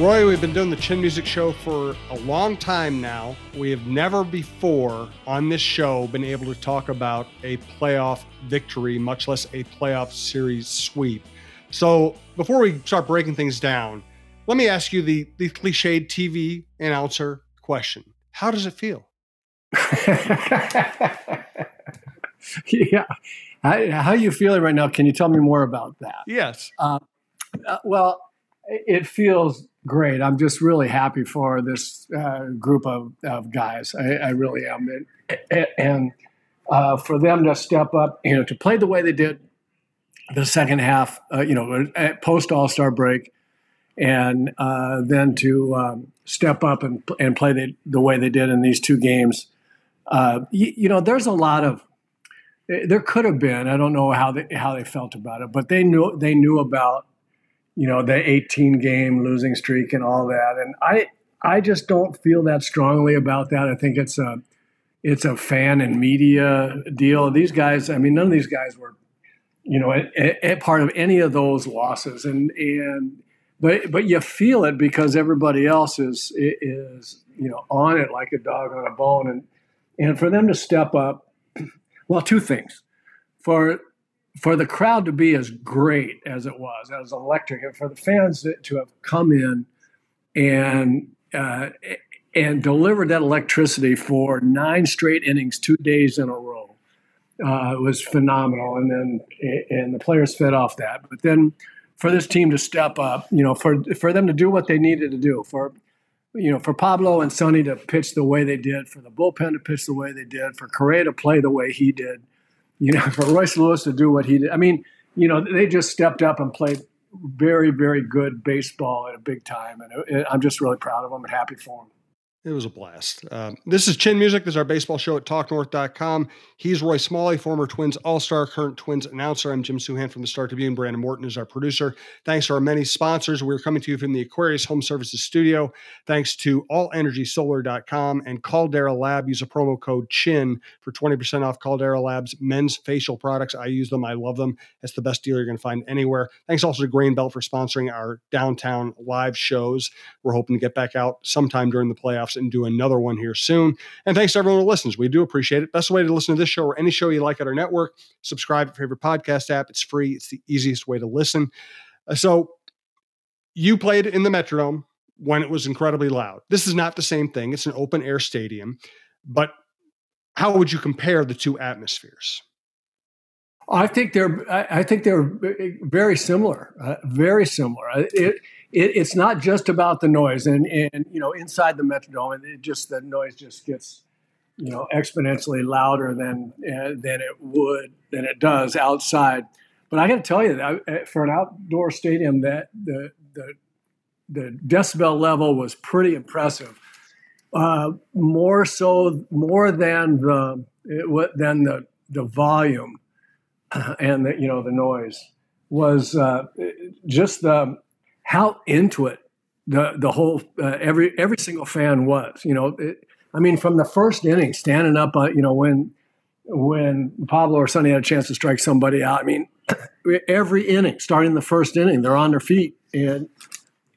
Roy, we've been doing the Chin Music Show for a long time now. We have never before on this show been able to talk about a playoff victory, much less a playoff series sweep. So before we start breaking things down, let me ask you the, the cliched TV announcer question How does it feel? yeah. How, how, are you feeling right now? Can you tell me more about that? Yes. Uh, uh, well, it feels great. I'm just really happy for this uh, group of, of guys. I, I really am. And, and uh, for them to step up, you know, to play the way they did the second half, uh, you know, post All Star break, and uh, then to um, step up and, and play the, the way they did in these two games. Uh, you, you know, there's a lot of there could have been. I don't know how they how they felt about it, but they knew they knew about you know, the 18 game losing streak and all that. And I, I just don't feel that strongly about that. I think it's a, it's a fan and media deal. These guys, I mean, none of these guys were, you know, a, a part of any of those losses. And, and, but, but you feel it because everybody else is, is, you know, on it like a dog on a bone. And, and for them to step up, well, two things. For for the crowd to be as great as it was, as electric, and for the fans to have come in and uh, and delivered that electricity for nine straight innings, two days in a row, uh, was phenomenal. And then and the players fed off that. But then for this team to step up, you know, for for them to do what they needed to do, for you know, for Pablo and Sonny to pitch the way they did, for the bullpen to pitch the way they did, for Correa to play the way he did you know, for Royce Lewis to do what he did. I mean, you know, they just stepped up and played very, very good baseball at a big time, and I'm just really proud of them and happy for them. It was a blast. Um, this is Chin Music. This is our baseball show at talknorth.com. He's Roy Smalley, former Twins All Star, current Twins announcer. I'm Jim Souhan from the Star Tribune. Brandon Morton is our producer. Thanks to our many sponsors. We're coming to you from the Aquarius Home Services Studio. Thanks to allenergysolar.com and Caldera Lab. Use a promo code CHIN for 20% off Caldera Lab's men's facial products. I use them. I love them. It's the best deal you're going to find anywhere. Thanks also to Grain Belt for sponsoring our downtown live shows. We're hoping to get back out sometime during the playoffs and do another one here soon. And thanks to everyone who listens. We do appreciate it. Best way to listen to this show or any show you like at our network, subscribe to your favorite podcast app. It's free, it's the easiest way to listen. Uh, so you played in the Metrodome when it was incredibly loud. This is not the same thing, it's an open air stadium. But how would you compare the two atmospheres? I think they're. I think they're very similar. Uh, very similar. It, it, it's not just about the noise, and and you know inside the Metrodome, and it just the noise just gets you know exponentially louder than uh, than it would than it does outside. But I got to tell you that uh, for an outdoor stadium, that the the the decibel level was pretty impressive. Uh, more so, more than the it, than the the volume and the, you know the noise was uh, just the how into it the the whole uh, every every single fan was. You know, it, I mean, from the first inning, standing up, uh, you know, when when Pablo or Sonny had a chance to strike somebody out. I mean, every inning, starting the first inning, they're on their feet, and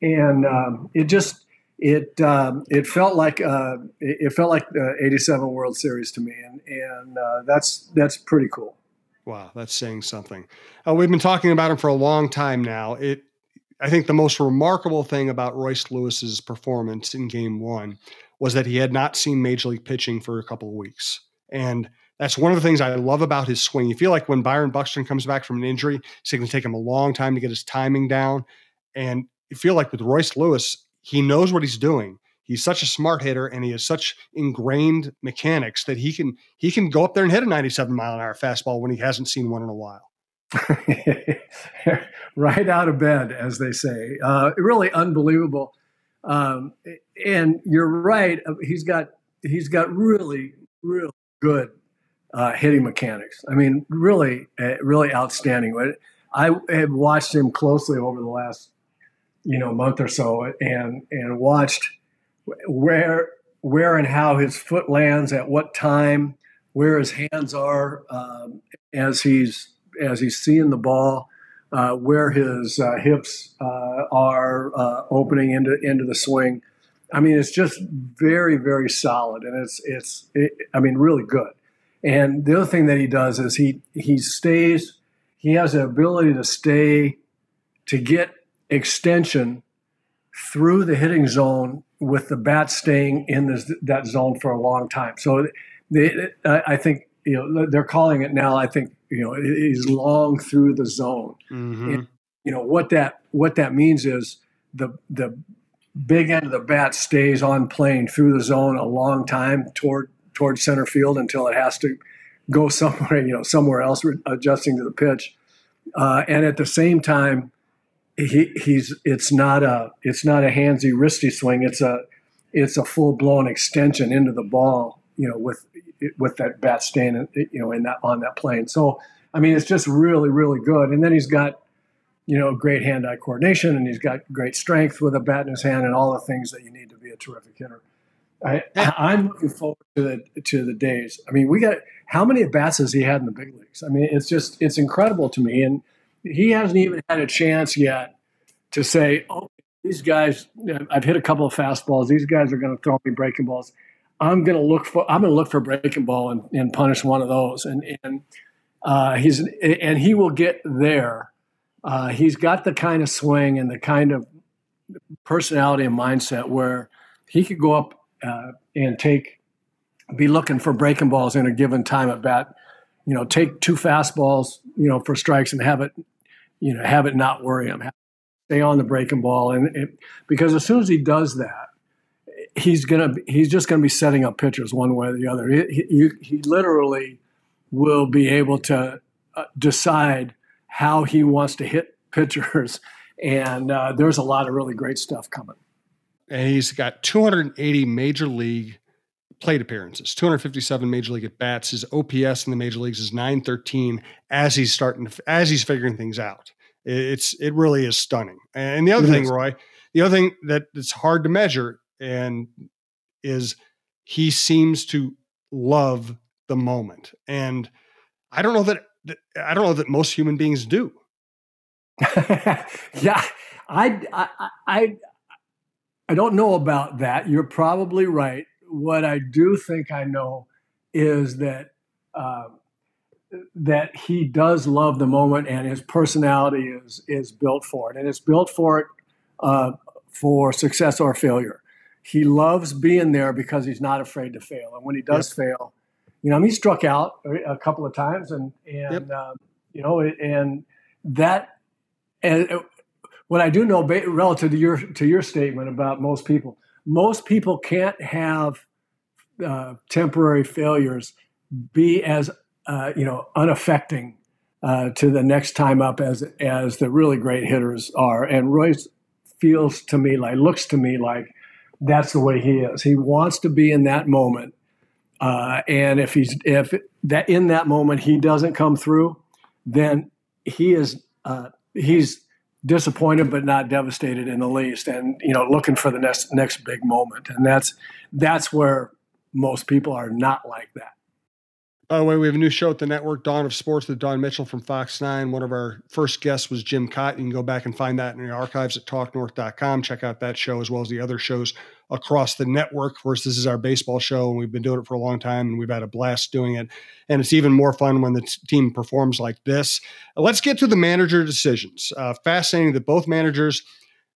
and um, it just it um, it felt like uh, it felt like the '87 World Series to me, and and uh, that's that's pretty cool. Wow, that's saying something. Uh, we've been talking about him for a long time now. It I think the most remarkable thing about Royce Lewis's performance in game one was that he had not seen major league pitching for a couple of weeks. And that's one of the things I love about his swing. You feel like when Byron Buxton comes back from an injury, it's going to take him a long time to get his timing down. And you feel like with Royce Lewis, he knows what he's doing. He's such a smart hitter and he has such ingrained mechanics that he can he can go up there and hit a 97 mile an hour fastball when he hasn't seen one in a while. right out of bed, as they say. Uh, really unbelievable. Um, and you're right. Uh, he's got he's got really really good uh, hitting mechanics. I mean, really uh, really outstanding. I have watched him closely over the last you know month or so, and and watched where where and how his foot lands at what time, where his hands are um, as he's as he's seeing the ball. Uh, where his uh, hips uh, are uh, opening into into the swing. I mean, it's just very, very solid, and it's it's it, I mean, really good. And the other thing that he does is he he stays. He has the ability to stay to get extension through the hitting zone with the bat staying in this, that zone for a long time. So they, I think you know they're calling it now. I think you know he's long through the zone. Mm-hmm. And, you know what that what that means is the the big end of the bat stays on plane through the zone a long time toward toward center field until it has to go somewhere you know somewhere else adjusting to the pitch. Uh, and at the same time, he, he's it's not a it's not a handsy wristy swing. It's a it's a full blown extension into the ball. You know, with with that bat staying you know in that on that plane. So I mean, it's just really really good. And then he's got you know great hand eye coordination, and he's got great strength with a bat in his hand, and all the things that you need to be a terrific hitter. I, I'm looking forward to the to the days. I mean, we got how many at bats has he had in the big leagues? I mean, it's just it's incredible to me, and he hasn't even had a chance yet to say, "Oh, these guys, I've hit a couple of fastballs. These guys are going to throw me breaking balls. I'm going to look for I'm going to look for breaking ball and, and punish one of those." And and uh, he's and he will get there. Uh, he's got the kind of swing and the kind of personality and mindset where he could go up uh, and take be looking for breaking balls in a given time at bat. You know, take two fastballs, you know, for strikes and have it you know, have it not worry him, stay on the breaking ball, and it, because as soon as he does that, he's gonna he's just gonna be setting up pitchers one way or the other. He, he, he literally will be able to uh, decide how he wants to hit pitchers, and uh, there's a lot of really great stuff coming. And he's got 280 major league plate appearances, 257 major league at bats. His OPS in the major leagues is 913 as he's starting to, as he's figuring things out. It's it really is stunning. And the other it thing, is. Roy, the other thing that it's hard to measure and is he seems to love the moment. And I don't know that I don't know that most human beings do. yeah, I, I I I don't know about that. You're probably right what I do think I know is that uh, that he does love the moment, and his personality is is built for it, and it's built for it uh, for success or failure. He loves being there because he's not afraid to fail, and when he does yep. fail, you know, I mean, he struck out a couple of times, and and yep. uh, you know, and that and uh, what I do know relative to your to your statement about most people, most people can't have uh, temporary failures be as uh, you know unaffecting uh, to the next time up as as the really great hitters are. And Royce feels to me like looks to me like that's the way he is. He wants to be in that moment, uh, and if he's if that in that moment he doesn't come through, then he is uh, he's disappointed but not devastated in the least and you know looking for the next next big moment. And that's that's where most people are not like that by the way, we have a new show at the network, Dawn of Sports with Dawn Mitchell from Fox 9. One of our first guests was Jim Kaat. You can go back and find that in the archives at talknorth.com. Check out that show as well as the other shows across the network. Of course, this is our baseball show, and we've been doing it for a long time, and we've had a blast doing it. And it's even more fun when the t- team performs like this. Let's get to the manager decisions. Uh, fascinating that both managers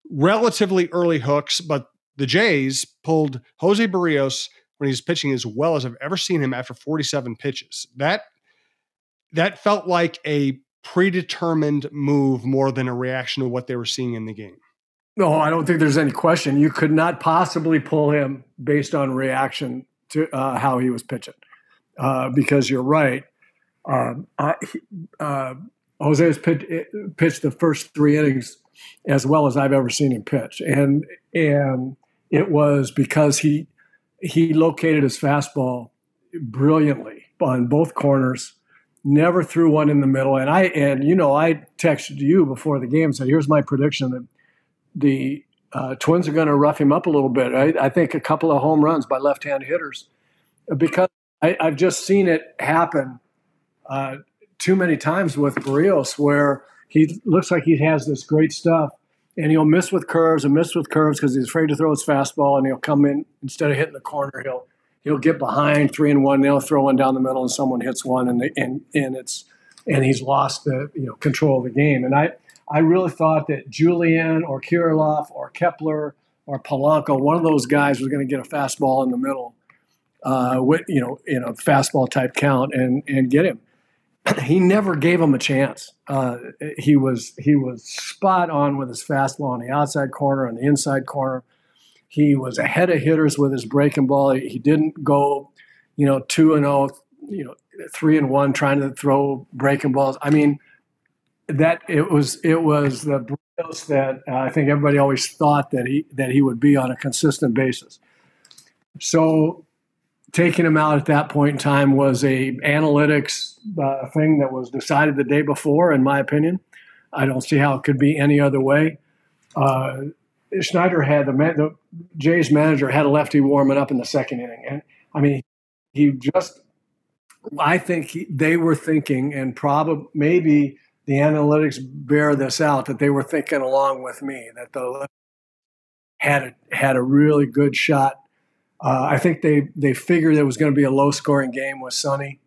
relatively early hooks, but the Jays pulled Jose Berrios – when he's pitching as well as I've ever seen him after 47 pitches. That that felt like a predetermined move more than a reaction to what they were seeing in the game. No, I don't think there's any question. You could not possibly pull him based on reaction to uh, how he was pitching, uh, because you're right. Um, uh, uh, Jose has pitched, pitched the first three innings as well as I've ever seen him pitch, and and it was because he he located his fastball brilliantly on both corners never threw one in the middle. And i and you know i texted you before the game said here's my prediction that the uh, twins are going to rough him up a little bit. I, I, think a couple of home runs by left-hand hitters because I, have just seen it happen uh, too many times with Berrios where he looks like he has this great stuff, and he'll miss with curves and miss with curves because he's afraid to throw his fastball, and he'll come in instead of hitting the corner, he'll he'll get behind three and one, they'll throw one down the middle, and someone hits one, and and and it's and he's lost the you know control of the game. And I I really thought that Julien or Kirilloff or Kepler or Polanco, one of those guys was going to get a fastball in the middle, uh, with you know in a fastball type count and and get him. he never gave him a chance. Uh, he was he was spot on with his fastball on the outside corner and the inside corner. He was ahead of hitters with his breaking ball. He, he didn't go, you know, two and zero, oh, you know, three and one trying to throw breaking balls. I mean, that it was it was the Berrios that uh, I think everybody always thought that he that he would be on a consistent basis. So taking him out at that point in time was a analytics uh, thing that was decided the day before, in my opinion. I don't see how it could be any other way. Uh, Schneider had the, the Jays manager had a lefty warming up in the second inning, and I mean, he just. I think he, they were thinking, and probably maybe the analytics bear this out that they were thinking along with me that the had a, had a really good shot uh, I think they they figured it was going to be a low scoring game with Sonny,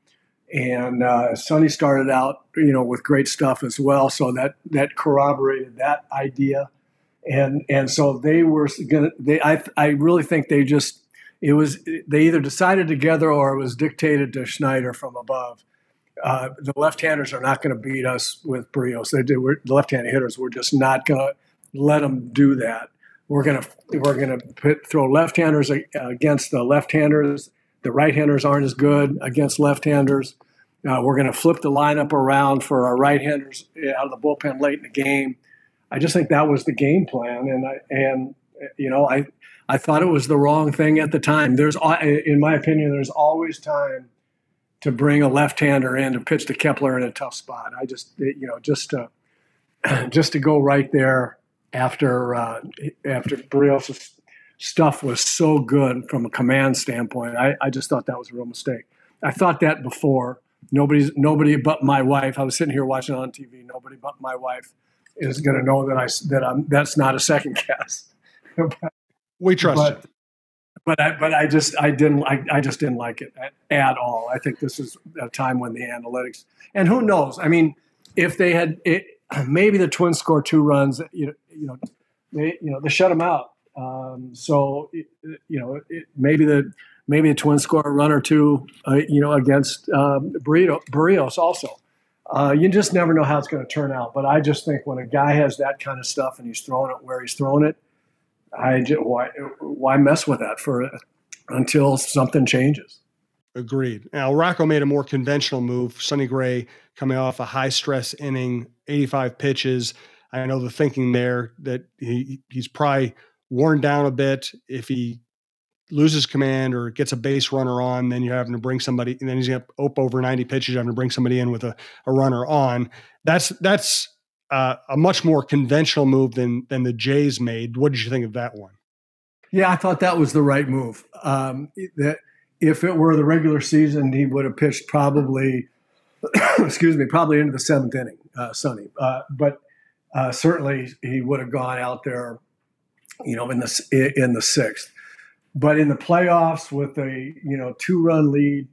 and uh, Sonny started out you know with great stuff as well. So that that corroborated that idea, and and so they were going. They I I really think they just it was they either decided together or it was dictated to Schneider from above. Uh, the left-handers are not going to beat us with Berrios. They did. The left-handed hitters. We're just not going to let them do that. We're gonna we're gonna put, throw left-handers against the left-handers. The right-handers aren't as good against left-handers. Uh, we're to flip the lineup around for our right-handers out of the bullpen late in the game. I just think that was the game plan, and I and you know I I thought it was the wrong thing at the time. There's in my opinion, there's always time to bring a left-hander in to pitch to Kepler in a tough spot. I just you know just to just to go right there after uh, after Berrios' stuff was so good from a command standpoint. I, I just thought that was a real mistake. I thought that before. Nobody's nobody but my wife. I was sitting here watching on TV. Nobody but my wife is going to know that I that I'm that's not a second guess. we trust but, you. But I but I just I didn't I, I just didn't like it at, at all. I think this is a time when the analytics and who knows. I mean, if they had it, maybe the Twins score two runs. You know, you know, they you know they shut them out. Um, so you know it, maybe the maybe the Twins score a run or two. Uh, you know against um, Burrito, Berrios also. Uh, you just never know how it's going to turn out. But I just think when a guy has that kind of stuff and he's throwing it where he's throwing it, I just, why why mess with that for until something changes. Agreed. Now Rocco made a more conventional move. Sonny Gray coming off a high stress inning, 85 pitches. I know the thinking there that he he's probably worn down a bit. If he loses command or gets a base runner on, then you're having to bring somebody, and then he's going to up over 90 pitches, having to bring somebody in with a, a runner on. That's that's uh, a much more conventional move than than the Jays made. What did you think of that one? Yeah, I thought that was the right move. Um, that if it were the regular season, he would have pitched probably, excuse me, probably into the seventh inning, uh, Sonny. Uh, but uh, certainly he would have gone out there, you know, in the in the sixth. But in the playoffs with a you know two run lead,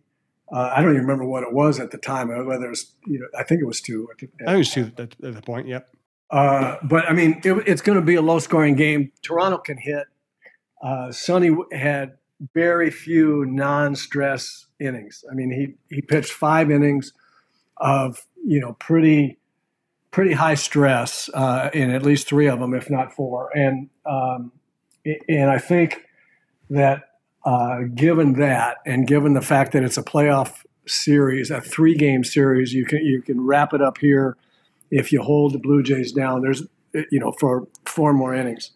uh, I don't even remember what it was at the time. Whether it was you know I think it was two. At, I think it was two at, at the point. Yep. Uh, but I mean, it, it's going to be a low scoring game. Toronto can hit. Uh, Sonny had very few non stress innings. I mean, he he pitched five innings of you know pretty pretty high stress uh, in at least three of them, if not four. And um, and I think that uh, given that, and given the fact that it's a playoff series, a three-game series, you can you can wrap it up here if you hold the Blue Jays down. There's you know for four more innings.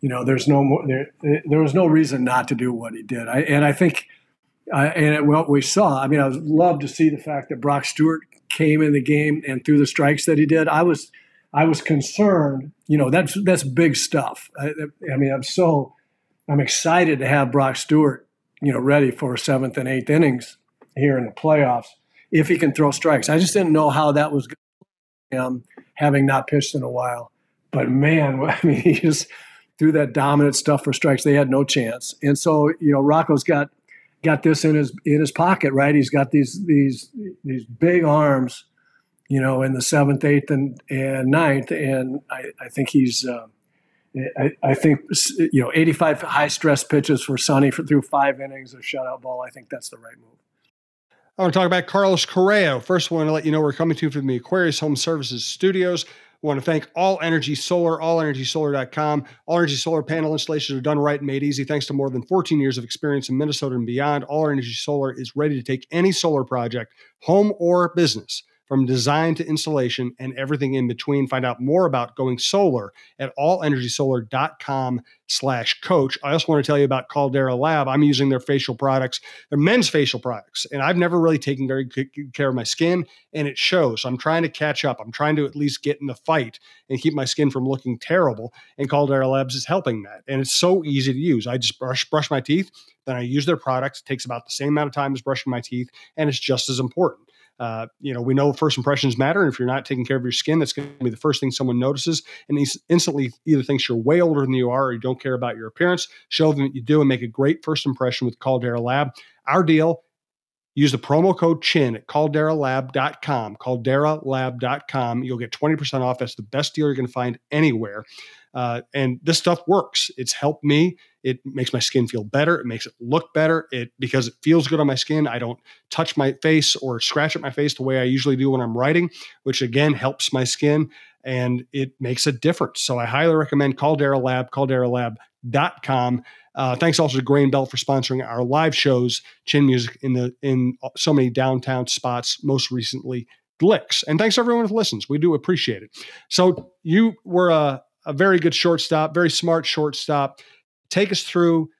You know, there's no more. There, there was no reason not to do what he did. I, and I think, uh, and what we saw. I mean, I would love to see the fact that Brock Stewart came in the game and threw the strikes that he did, I was I was concerned. You know, that's that's big stuff. I, I mean, I'm so I'm excited to have Brock Stewart, you know, ready for seventh and eighth innings here in the playoffs if he can throw strikes. I just didn't know how that was him, having not pitched in a while. But man, I mean, he just threw that dominant stuff for strikes. They had no chance. And so, you know, Rocco's got got this in his in his pocket, right? He's got these these these big arms, you know, in the seventh, eighth, and and ninth, and I, I think he's. Uh, I, I, think you know 85 high stress pitches for Sonny for, through five innings of shutout ball. I think that's the right move. I want to talk about Carlos Correa. First, I want to let you know we're coming to you from the Aquarius Home Services Studios. Want to thank All Energy Solar, allenergysolar.com. All Energy Solar panel installations are done right and made easy thanks to more than 14 years of experience in Minnesota and beyond. All Energy Solar is ready to take any solar project, home or business, from design to installation and everything in between. Find out more about going solar at allenergysolar.com slash coach. I also want to tell you about Caldera Lab. I'm using their facial products, their men's facial products, and I've never really taken very good care of my skin, and it shows. So I'm trying to catch up. I'm trying to at least get in the fight and keep my skin from looking terrible. And Caldera Labs is helping that. And it's so easy to use. I just brush brush my teeth, then I use their products. It takes about the same amount of time as brushing my teeth, and it's just as important. Uh, you know, we know first impressions matter. And if you're not taking care of your skin, that's going to be the first thing someone notices and instantly either thinks you're way older than you are or you don't care about your appearance. Show them that you do and make a great first impression with Caldera Lab. Our deal Use the promo code CHIN at calderalab.com, calderalab.com. You'll get 20% off. That's the best deal you're going to find anywhere. Uh, and this stuff works. It's helped me. It makes my skin feel better. It makes it look better. It because it feels good on my skin. I don't touch my face or scratch at my face the way I usually do when I'm writing, which again helps my skin and it makes a difference. So I highly recommend Caldera Lab, calderalab.com. Uh, thanks also to Grain Belt for sponsoring our live shows, Chin Music in the in so many downtown spots. Most recently, Licks. And thanks everyone who listens. We do appreciate it. So you were a, a very good shortstop, very smart shortstop. Take us through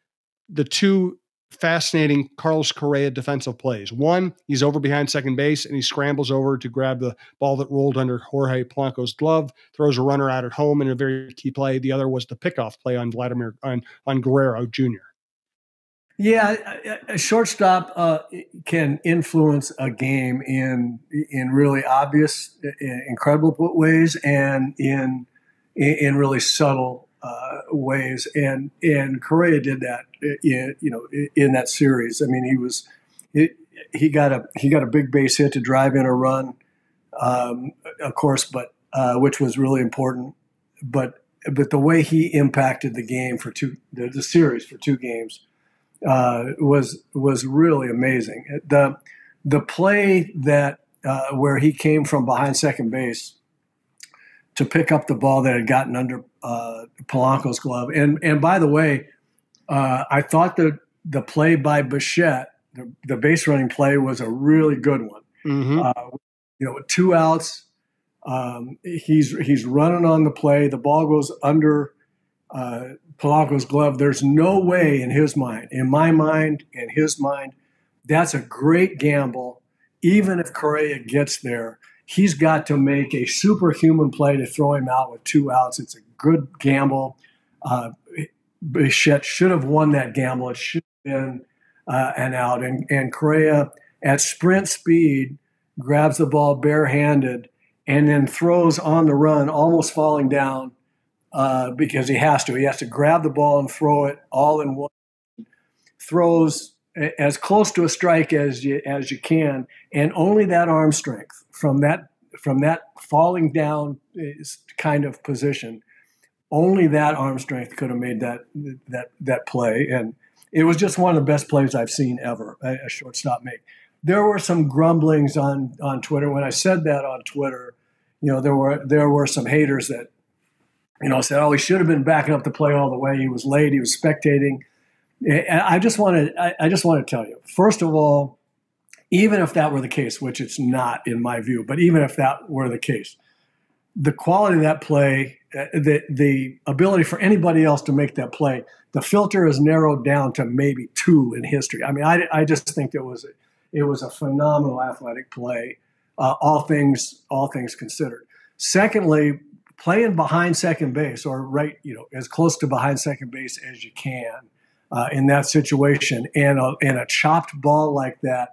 the two fascinating Carlos Correa defensive plays. One, he's over behind second base and he scrambles over to grab the ball that rolled under Jorge Polanco's glove, throws a runner out at home in a very key play. The other was the pickoff play on Vladimir on, on Guerrero Jr. Yeah, a shortstop uh, can influence a game in in really obvious, incredible ways, and in in really subtle uh, ways, and and Correa did that. In, you know, in that series. I mean, he was it, he got a he got a big base hit to drive in a run, um, of course, but uh, which was really important. But but the way he impacted the game for two the, the series for two games uh, was was really amazing. The the play that uh, where he came from behind second base to pick up the ball that had gotten under uh, Polanco's glove. And and by the way, uh, I thought the the play by Bichette, the, the, base running play, was a really good one. Mm-hmm. Uh, you know, two outs, um, he's he's running on the play. The ball goes under uh, Polanco's glove. There's no way in his mind, in my mind, in his mind, that's a great gamble. Even if Correa gets there, he's got to make a superhuman play to throw him out with two outs. It's a good gamble. Uh, Bichette should have won that gamble. It should have been uh, an out. And, and Correa, at sprint speed, grabs the ball barehanded and then throws on the run, almost falling down uh, because he has to. He has to grab the ball and throw it all in one. Throws as close to a strike as you as you can, and only that arm strength from that from that falling down kind of position, only that arm strength could have made that that that play, and it was just one of the best plays I've seen ever a, shortstop make. There were some grumblings on on Twitter when I said that on Twitter. You know, there were there were some haters that you know said, "Oh, he should have been backing up the play all the way. He was late. He was spectating." I just want to I, just want to tell you, first of all, even if that were the case, which it's not in my view, but even if that were the case, the quality of that play, uh, the the ability for anybody else to make that play, the filter is narrowed down to maybe two in history. I mean, I, I just think it was it was a phenomenal athletic play, uh, all things all things considered. Secondly, playing behind second base or right, you know, as close to behind second base as you can uh, in that situation, and a, and a chopped ball like that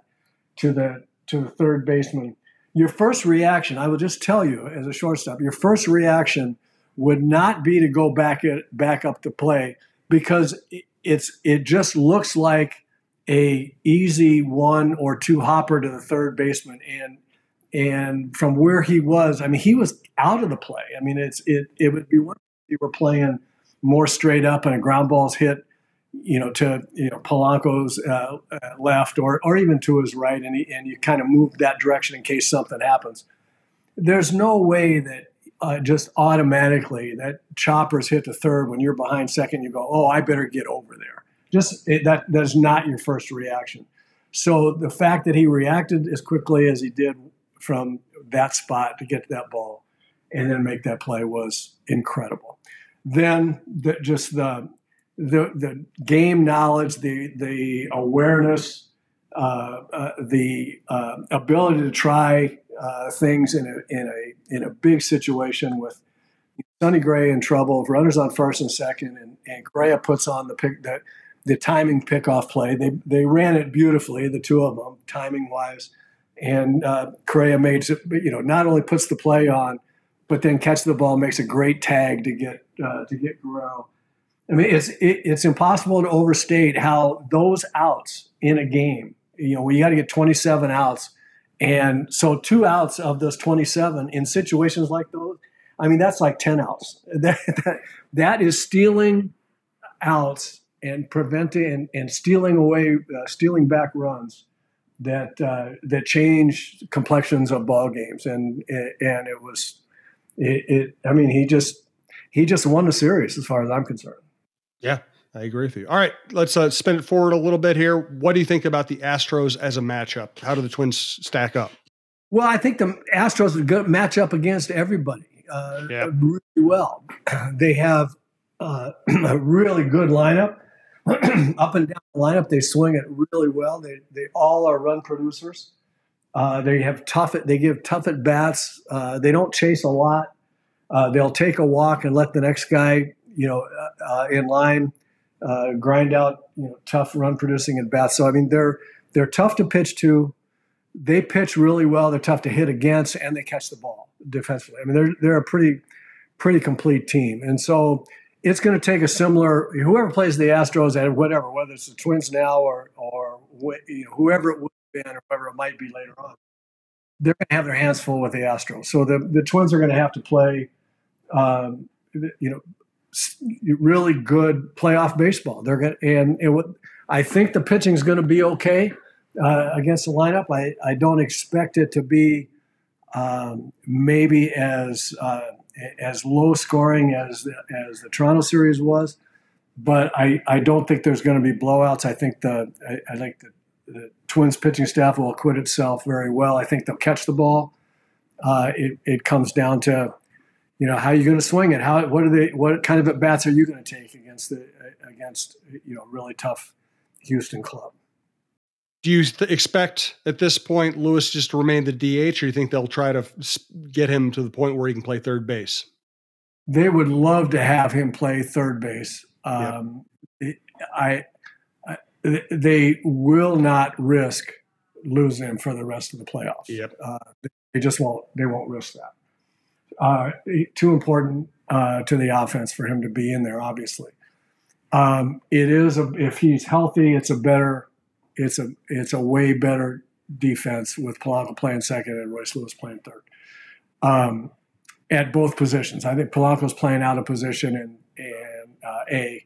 to the to the third baseman. Your first reaction, I will just tell you as a shortstop, your first reaction would not be to go back it back up the play because it's it just looks like a easy one or two hopper to the third baseman. And and from where he was, I mean, he was out of the play. I mean, it's it it would be one if you were playing more straight up and a ground ball's hit, you know, to you know Polanco's uh, uh, left or or even to his right, and he, and you kind of move that direction in case something happens. There's no way that uh, just automatically that choppers hit the third when you're behind second. You go, oh, I better get over there. Just it, that that's not your first reaction. So the fact that he reacted as quickly as he did from that spot to get to that ball and then make that play was incredible. Then the, just the, the the game knowledge, the the awareness, uh, uh, the uh, ability to try uh, things in a in a in a big situation with Sonny Gray in trouble, runners on first and second, and, and Correa puts on the pick the, the timing pickoff play. They they ran it beautifully, the two of them, timing wise and uh, Correa made you know not only puts the play on, but then catches the ball, makes a great tag to get uh, to get Guerrero. I mean, it's it, it's impossible to overstate how those outs in a game. You know, you got to get 27 outs, and so two outs of those 27 in situations like those. I mean, that's like 10 outs. That, that, that is stealing outs and preventing and, and stealing away, uh, stealing back runs that uh, that changed complexions of ball games, and and it was it, it, I mean, he just he just won the series as far as I'm concerned. Yeah, I agree with you. All right, let's uh, spin it forward a little bit here. What do you think about the Astros as a matchup? How do the Twins stack up? Well, I think the Astros are good match up against everybody uh, yeah. really well. They have uh, a really good lineup. up and down the lineup, they swing it really well. They they all are run producers. Uh, they have tough. They give tough at bats. Uh, they don't chase a lot. Uh, they'll take a walk and let the next guy, you know, uh, uh, in line, uh, grind out, you know, tough run producing at bats. So I mean, they're they're tough to pitch to. They pitch really well. They're tough to hit against, and they catch the ball defensively. I mean, they're they're a pretty pretty complete team. And so it's going to take a similar whoever plays the Astros at whatever, whether it's the Twins now or or you know, whoever it would have been or whoever it might be later on. They're going to have their hands full with the Astros. So the the Twins are going to have to play, um, you know, really good playoff baseball. They're going and it would. I think the pitching is going to be okay uh, against the lineup. I I don't expect it to be um, maybe as uh, as low scoring as the, as the Toronto series was, but I, I don't think there's going to be blowouts. I think the I, I think the, the, Twins pitching staff will acquit itself very well. I think they'll catch the ball. Uh, it, it comes down to you know how are you going to swing it? How what are they? What kind of at bats are you going to take against the against you know really tough Houston club? do you th- expect at this point Lewis just to remain the DH, or do you think they'll try to get him to the point where he can play third base? They would love to have him play third base. Um, yep. I, I, they will not risk losing him for the rest of the playoffs. Yep. Uh, they just won't. They won't risk that. Uh, too important uh, to the offense for him to be in there. Obviously, um, it is. A, if he's healthy, it's a better it's a it's a way better defense with Polanco playing second and Royce Lewis playing third. Um, at both positions, I think Polanco's playing out of position and and uh, a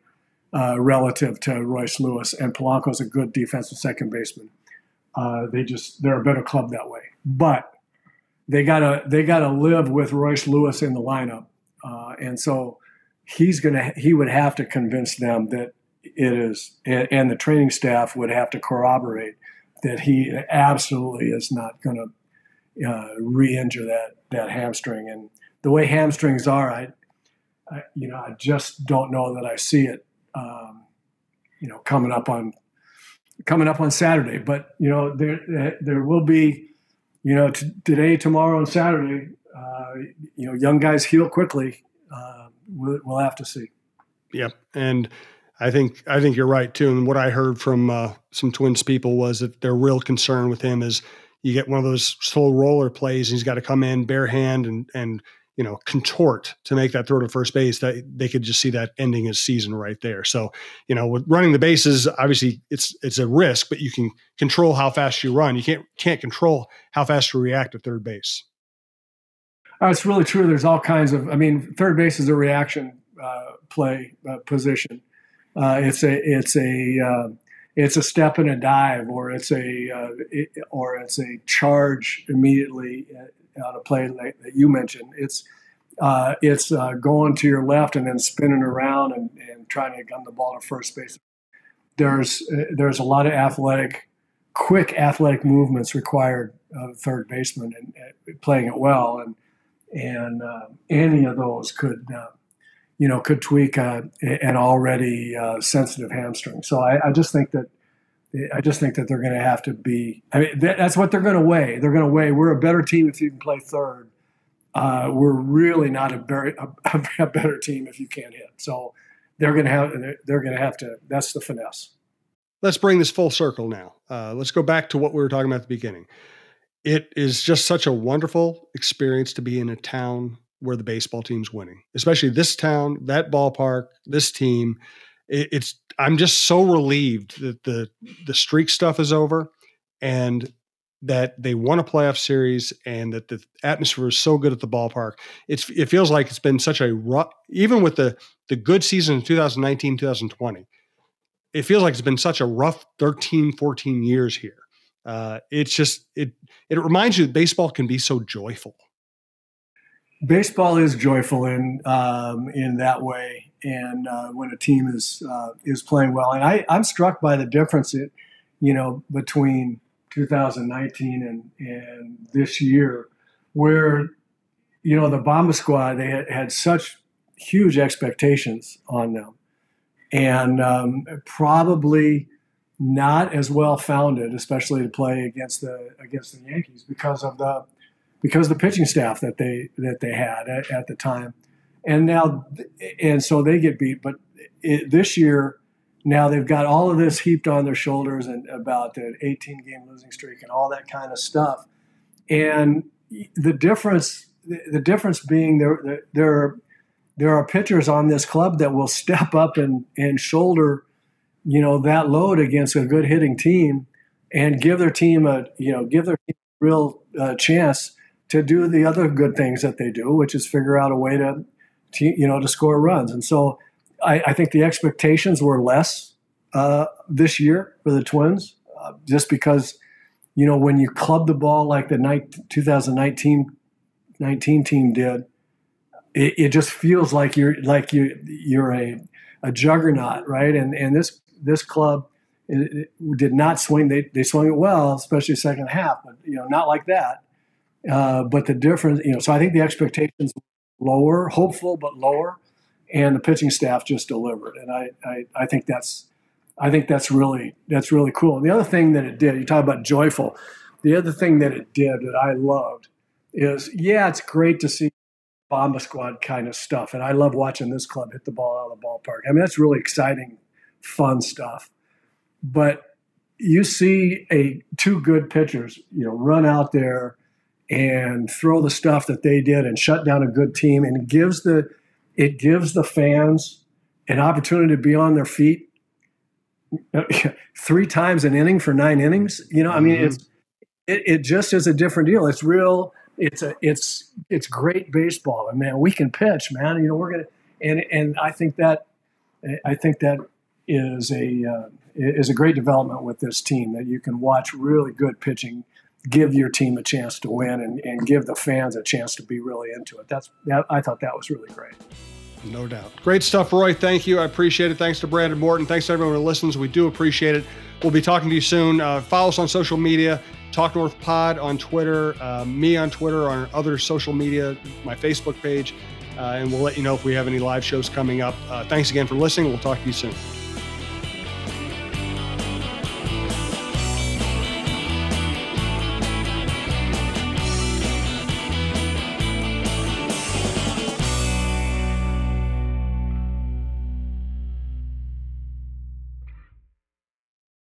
uh, relative to Royce Lewis, and Polanco's a good defensive second baseman. Uh, they just they're a better club that way, but they gotta they gotta live with Royce Lewis in the lineup, uh, and so he's gonna he would have to convince them that it is, and the training staff would have to corroborate that he absolutely is not to uh, re-injure that that hamstring. And the way hamstrings are, I, I, you know, I just don't know that I see it, um, you know, coming up on coming up on Saturday. But you know, there there will be, you know, t- today, tomorrow, and Saturday. Uh, you know, young guys heal quickly. Uh, we'll, we'll have to see. Yep, and I think I think you're right too. And what I heard from uh, some Twins people was that their real concern with him is, you get one of those slow roller plays, and he's got to come in bare hand and and you know contort to make that throw to first base. That they could just see that ending his season right there. So you know, with running the bases, obviously it's it's a risk, but you can control how fast you run. You can't can't control how fast you react at third base. Uh, it's really true. There's all kinds of. I mean, third base is a reaction uh, play uh, position. Uh, it's a it's a uh, it's a step and a dive, or it's a uh, it, or it's a charge immediately on a play that you mentioned. It's it's going to your left and then spinning around and, and trying to gun the ball to first base. There's there's a lot of athletic, quick athletic movements required of third baseman and, and playing it well and and uh, any of those could uh, you know, could tweak an already uh, sensitive hamstring. So I, I, just think that I just think that they're going to have to be. I mean, that's what they're going to weigh. They're going to weigh. We're a better team if you can play third. Uh, we're really not a, very, a, a, better team if you can't hit. So they're going to have. They're going to have to. That's the finesse. Let's bring this full circle now. Uh, let's go back to what we were talking about at the beginning. It is just such a wonderful experience to be in a town where the baseball team's winning, especially this town, that ballpark, this team. It, it's I'm just so relieved that the the streak stuff is over and that they won a playoff series and that the atmosphere is so good at the ballpark. It's it feels like it's been such a rough even with the the good season in 2019 2020. It feels like it's been such a rough 13 14 years here. Uh, it's just it it reminds you that baseball can be so joyful baseball is joyful in um, in that way, and uh, when a team is uh, is playing well, and I, I'm struck by the difference, it, you know, between 2019 and and this year, where you know the Bomba Squad they had, had such huge expectations on them, and um, probably not as well founded, especially to play against the against the Yankees because of the because the pitching staff that they that they had at, at the time, and now and so they get beat. But it, this year, now they've got all of this heaped on their shoulders and about the 18 game losing streak and all that kind of stuff. And the difference, the difference being there, there, there are pitchers on this club that will step up and and shoulder, you know, that load against a good hitting team, and give their team a you know give their team a real uh, chance to do the other good things that they do, which is figure out a way to, to you know, to score runs. And so I, I think the expectations were less uh, this year for the Twins, uh, just because, you know, when you club the ball like the night 2019 19 team did, it, it just feels like you're like you you're a a juggernaut, right? And and this this club it, it did not swing. They they swung it well, especially second half, but you know not like that. Uh, but the difference, you know, so I think the expectations lower, hopeful but lower, and the pitching staff just delivered, and I, I, I think that's, I think that's really that's really cool. And the other thing that it did, you talk about joyful, the other thing that it did that I loved is, yeah, it's great to see Bomba Squad kind of stuff, and I love watching this club hit the ball out of the ballpark. I mean, that's really exciting, fun stuff. But you see a two good pitchers, you know, run out there and throw the stuff that they did and shut down a good team and gives the it gives the fans an opportunity to be on their feet three times an inning for nine innings. You know, I mean, mm-hmm. it's it, it just is a different deal. It's real. It's a it's it's great baseball, and man, we can pitch, man. You know, we're gonna and and I think that I think that is a uh, is a great development with this team that you can watch really good pitching give your team a chance to win and, and give the fans a chance to be really into it. That's that, I thought that was really great. No doubt. Great stuff, Roy. Thank you. I appreciate it. Thanks to Brandon Morton. Thanks to everyone who listens. We do appreciate it. We'll be talking to you soon. Uh, follow us on social media. Talk North Pod on Twitter, uh, me on Twitter, on other social media, my Facebook page, uh, and we'll let you know if we have any live shows coming up. Uh, thanks again for listening. We'll talk to you soon.